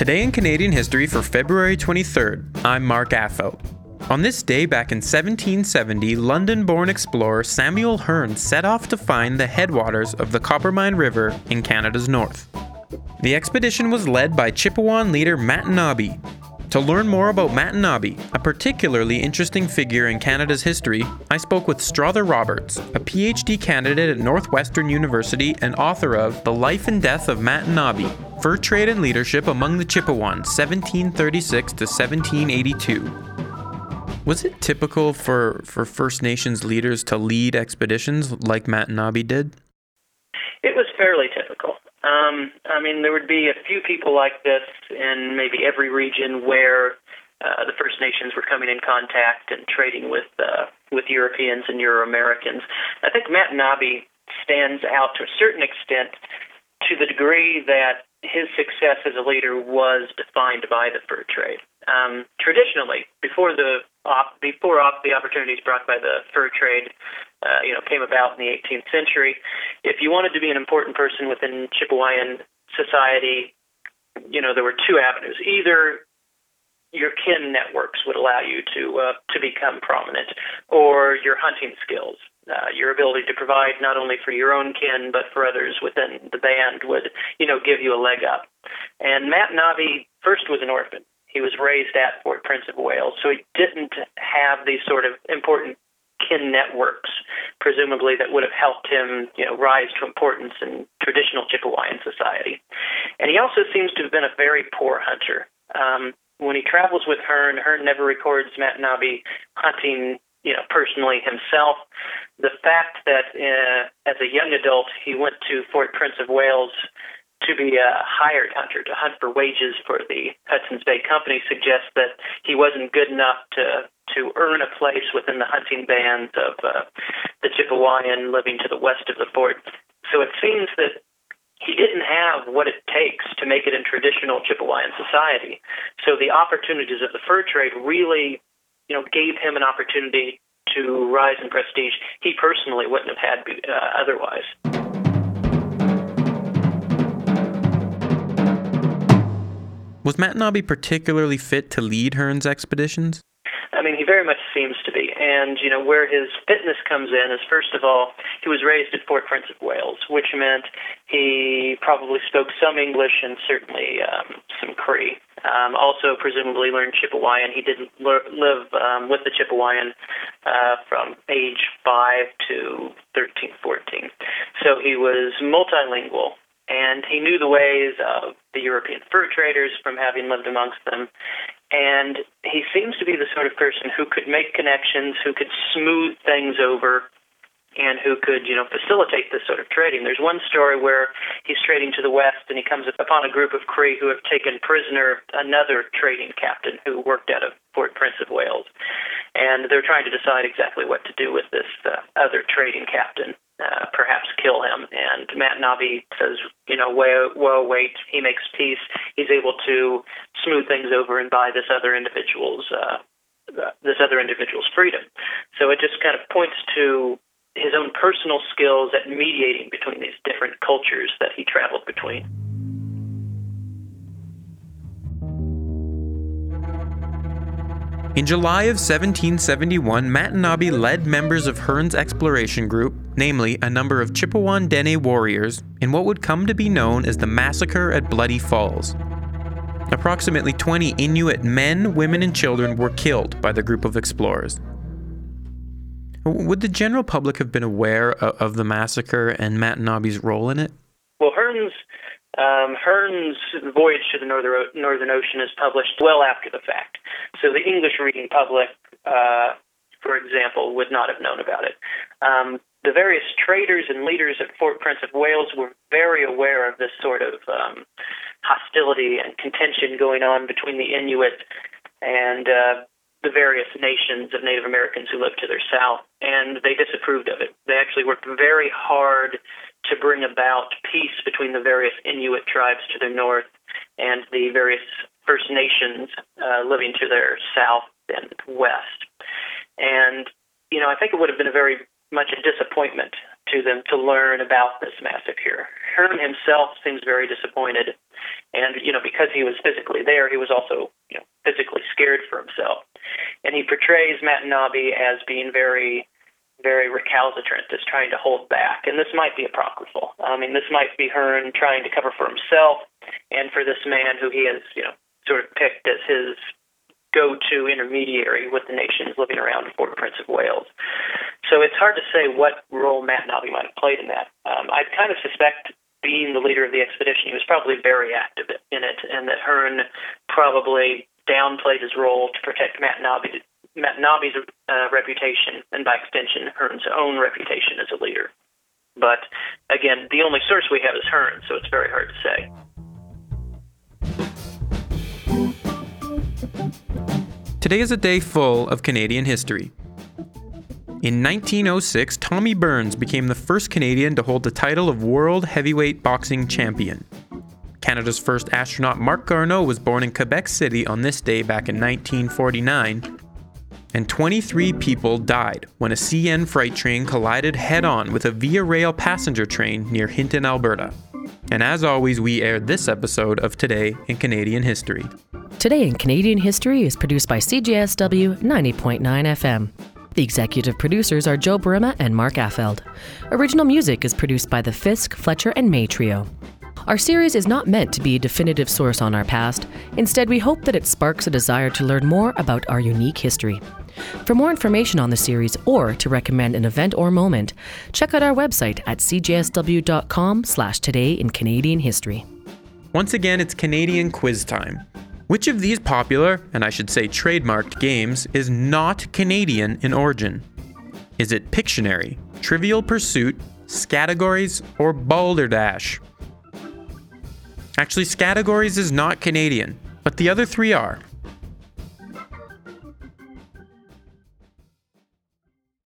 Today in Canadian history for February 23rd, I'm Mark Affelt. On this day back in 1770, London born explorer Samuel Hearne set off to find the headwaters of the Coppermine River in Canada's north. The expedition was led by Chipewyan leader Matonabbee. To learn more about Matonabbee, a particularly interesting figure in Canada's history, I spoke with Strother Roberts, a PhD candidate at Northwestern University and author of The Life and Death of Matonabbee Fur Trade and Leadership Among the Chipewyans, 1736 to 1782. Was it typical for, for First Nations leaders to lead expeditions like Matonabbee did? It was fairly typical. Um, I mean, there would be a few people like this in maybe every region where uh, the First Nations were coming in contact and trading with uh, with Europeans and Euro Americans. I think Matonabbee stands out to a certain extent to the degree that his success as a leader was defined by the fur trade. Um, traditionally, before the op- before op- the opportunities brought by the fur trade, uh, you know, came about in the 18th century, if you wanted to be an important person within Chipewyan society, you know, there were two avenues. Either your kin networks would allow you to uh, to become prominent, or your hunting skills, uh, your ability to provide not only for your own kin but for others within the band would you know give you a leg up. And Matonabbee first was an orphan. He was raised at Fort Prince of Wales, so he didn't have these sort of important kin networks, presumably that would have helped him, you know, rise to importance in traditional Chipewyan society. And he also seems to have been a very poor hunter. Um, when he travels with Hearne, Hearne never records Matonabbee hunting, you know, personally himself. The fact that uh, as a young adult he went to Fort Prince of Wales to be a hired hunter to hunt for wages for the Hudson's Bay Company suggests that he wasn't good enough to to earn a place within the hunting bands of uh, the Chipewyan living to the west of the fort. So it seems that he didn't have what it takes to make it in traditional Chipewyan society. So the opportunities of the fur trade really, you know, gave him an opportunity to rise in prestige he personally wouldn't have had uh, otherwise. Was Matonabbee particularly fit to lead Hearne's expeditions? I mean, he very much seems to be. And, you know, where his fitness comes in is, first of all, he was raised at Fort Prince of Wales, which meant he probably spoke some English and certainly um, some Cree. Um, also, presumably learned Chipewyan. He didn't le- live um, with the Chipewyan uh, from age 5 to 13, 14. So he was multilingual and he knew the ways of the European fur traders from having lived amongst them. And he seems to be the sort of person who could make connections, who could smooth things over, and who could, you know, facilitate this sort of trading. There's one story where he's trading to the west and he comes upon a group of Cree who have taken prisoner another trading captain who worked out of Fort Prince of Wales. And they're trying to decide exactly what to do with this uh, other trading captain uh, perhaps kill him. And Matonabbee says, you know, whoa, whoa, wait. He makes peace. He's able to smooth things over and buy this other individual's uh, this other individual's freedom. So it just kind of points to his own personal skills at mediating between these different cultures that he traveled between. In July of 1771, Matonabbee led members of Hearne's exploration group, namely a number of Chipewyan Dene warriors, in what would come to be known as the Massacre at Bloody Falls. Approximately 20 Inuit men, women, and children were killed by the group of explorers. Would the general public have been aware of the massacre and Matonabbee's role in it? Well, Hearne's um, Hearne's Voyage to the Northern, Northern Ocean is published well after the fact. So the English reading public, uh, for example, would not have known about it. Um, the various traders and leaders at Fort Prince of Wales were very aware of this sort of um, hostility and contention going on between the Inuit and uh, the various nations of Native Americans who lived to their south, and they disapproved of it. They actually worked very hard to bring about peace between the various Inuit tribes to their north and the various First Nations uh, living to their south and west. And, you know, I think it would have been a very much a disappointment to them to learn about this massacre. Hearne himself seems very disappointed, and you know because he was physically there, he was also you know physically scared for himself, and he portrays Matonabbee as being very very recalcitrant, as trying to hold back. And this might be apocryphal. I mean, this might be Hearne trying to cover for himself and for this man who he has, you know, sort of picked as his go-to intermediary with the nations living around Fort Prince of Wales. So it's hard to say what role Matonabbee might have played in that. Um, I kind of suspect, being the leader of the expedition, he was probably very active in it, and that Hearne probably downplayed his role to protect Matonabbee, Matonabbee's uh, reputation, and by extension, Hearne's own reputation as a leader. But again, the only source we have is Hearne, so it's very hard to say. Today is a day full of Canadian history. In 1906, Tommy Burns became the first Canadian to hold the title of World Heavyweight Boxing Champion. Canada's first astronaut Marc Garneau was born in Quebec City on this day back in 1949. And 23 people died when a CN freight train collided head on with a Via Rail passenger train near Hinton, Alberta. And as always, we aired this episode of Today in Canadian History. Today in Canadian History is produced by CJSW 90.9 FM. The executive producers are Joe Burima and Mark Affeld. Original music is produced by the Fisk, Fletcher, and May Trio. Our series is not meant to be a definitive source on our past. Instead, we hope that it sparks a desire to learn more about our unique history. For more information on the series or to recommend an event or moment, check out our website at cjsw.com slash today in Canadian history. Once again, it's Canadian quiz time. Which of these popular, and I should say trademarked, games is not Canadian in origin? Is it Pictionary, Trivial Pursuit, Scattergories, or Balderdash? Actually, Scattergories is not Canadian, but the other three are.